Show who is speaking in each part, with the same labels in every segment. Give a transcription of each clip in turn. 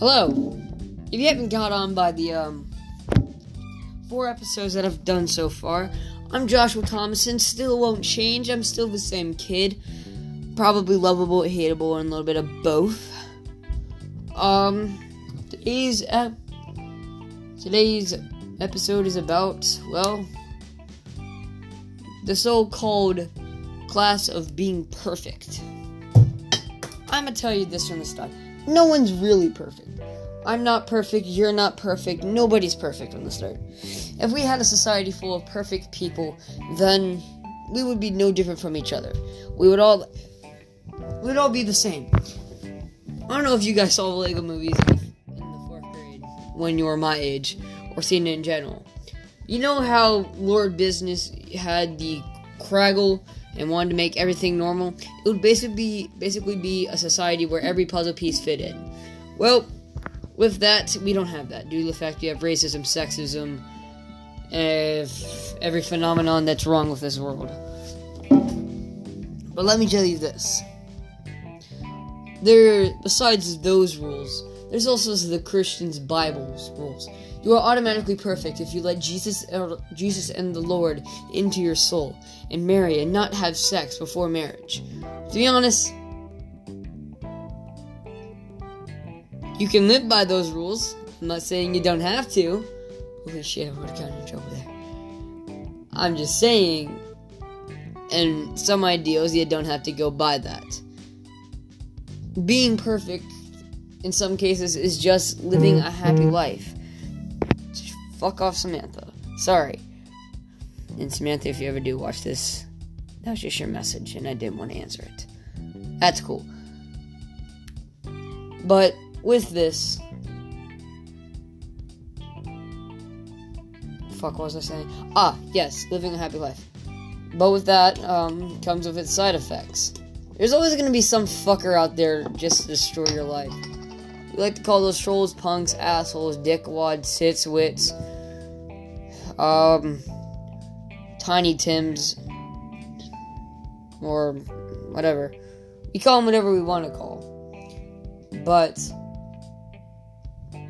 Speaker 1: Hello. If you haven't got on by the um, four episodes that I've done so far, I'm Joshua Thomason. Still won't change. I'm still the same kid. Probably lovable, hateable, and a little bit of both. Um, today's ep- today's episode is about well, the so-called class of being perfect. I'm gonna tell you this from the start. No one's really perfect. I'm not perfect, you're not perfect, nobody's perfect from the start. If we had a society full of perfect people, then we would be no different from each other. We would all we'd all be the same. I don't know if you guys saw the Lego movies in the fourth grade when you were my age, or seen it in general. You know how Lord Business had the Kragle and wanted to make everything normal? It would basically be, basically be a society where every puzzle piece fit in. Well, with that, we don't have that due to the fact we have racism, sexism, every phenomenon that's wrong with this world. But let me tell you this. There, besides those rules, there's also the Christian's Bible's rules. You are automatically perfect if you let Jesus, uh, Jesus and the Lord into your soul and marry and not have sex before marriage. To be honest, You can live by those rules. I'm not saying you don't have to. Holy shit, I would have gotten in trouble there. I'm just saying, in some ideals, you don't have to go by that. Being perfect, in some cases, is just living a happy life. Fuck off, Samantha. Sorry. And Samantha, if you ever do watch this, that was just your message, and I didn't want to answer it. That's cool. But with this. Fuck, what was I saying? Ah, yes, living a happy life. But with that um, comes with its side effects. There's always gonna be some fucker out there just to destroy your life. We like to call those trolls punks, assholes, dickwads, sits, wits, um, tiny Tims, or whatever. We call them whatever we want to call. But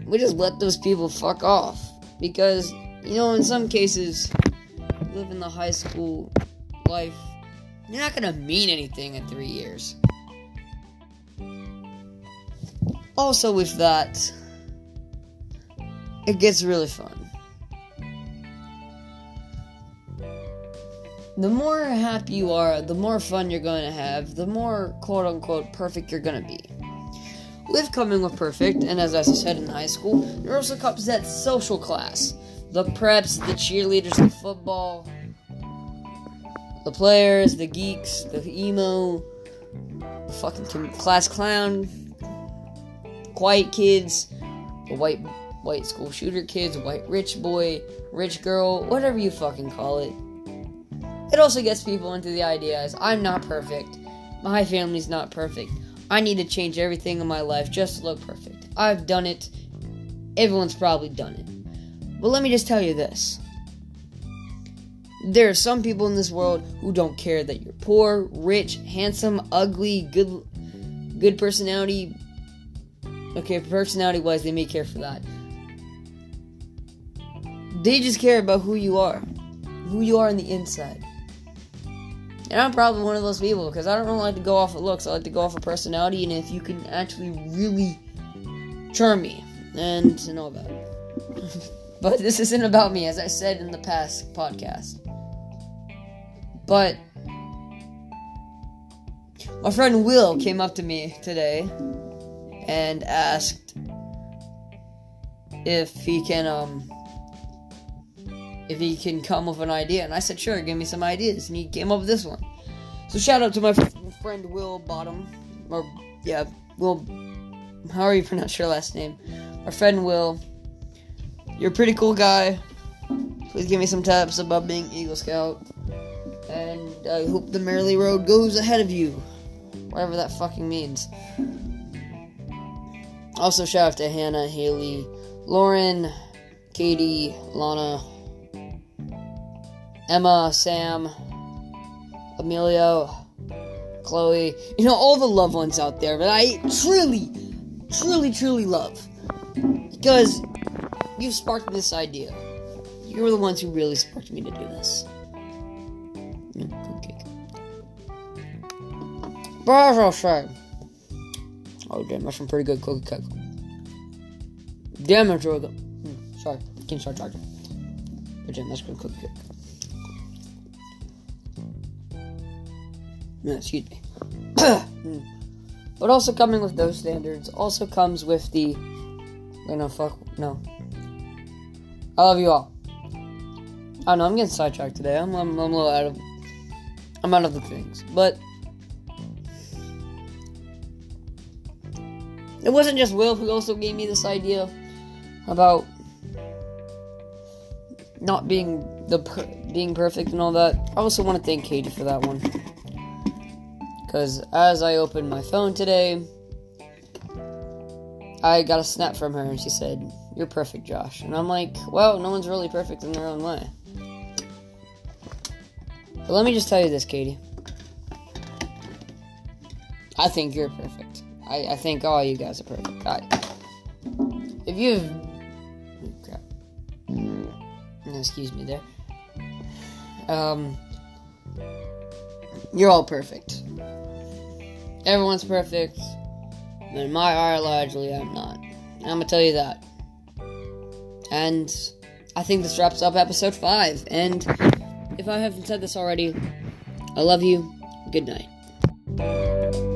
Speaker 1: we just let those people fuck off. Because, you know, in some cases, living the high school life, you're not gonna mean anything in three years. Also, with that, it gets really fun. The more happy you are, the more fun you're going to have, the more quote unquote perfect you're going to be with coming with perfect, and as I said in high school, there also comes that social class. The preps, the cheerleaders, the football, the players, the geeks, the emo, the fucking class clown, quiet kids, the white white school shooter kids, white rich boy, rich girl, whatever you fucking call it. It also gets people into the idea as I'm not perfect. My family's not perfect. I need to change everything in my life just to look perfect. I've done it. Everyone's probably done it. But let me just tell you this. There are some people in this world who don't care that you're poor, rich, handsome, ugly, good good personality. Okay, personality wise, they may care for that. They just care about who you are. Who you are on the inside. And I'm probably one of those people because I don't really like to go off of looks. I like to go off of personality, and if you can actually really charm me and and all that. but this isn't about me, as I said in the past podcast. But my friend Will came up to me today and asked if he can um if he can come up with an idea. And I said, sure, give me some ideas. And he came up with this one. So shout out to my friend Will Bottom. Or, yeah, Will, How are you pronounce your last name. Our friend Will. You're a pretty cool guy. Please give me some tips about being Eagle Scout. And I hope the Merrily Road goes ahead of you. Whatever that fucking means. Also, shout out to Hannah, Haley, Lauren, Katie, Lana, Emma, Sam, Emilio, Chloe, you know, all the loved ones out there that I truly, truly, truly love. Because you've sparked this idea. You were the ones who really sparked me to do this. Mm, cookie cake. Oh damn, that's some pretty good cookie cake. Damn, that's really good. Mm, sorry, can't start charging. But damn, that's good cookie cake. No, excuse me. But also coming with those standards also comes with the. Wait, no, fuck. No. I love you all. I don't know I'm getting sidetracked today. I'm, I'm, I'm a little out of. I'm out of the things. But. It wasn't just Will who also gave me this idea about not being the being perfect and all that. I also want to thank Katie for that one. Because as I opened my phone today, I got a snap from her and she said, You're perfect, Josh. And I'm like, Well, no one's really perfect in their own way. But let me just tell you this, Katie. I think you're perfect. I, I think all you guys are perfect. I, if you've. oh, crap. Excuse me there. Um. You're all perfect. Everyone's perfect. But in my eye, largely, I'm not. I'm gonna tell you that. And I think this wraps up episode 5. And if I haven't said this already, I love you. Good night.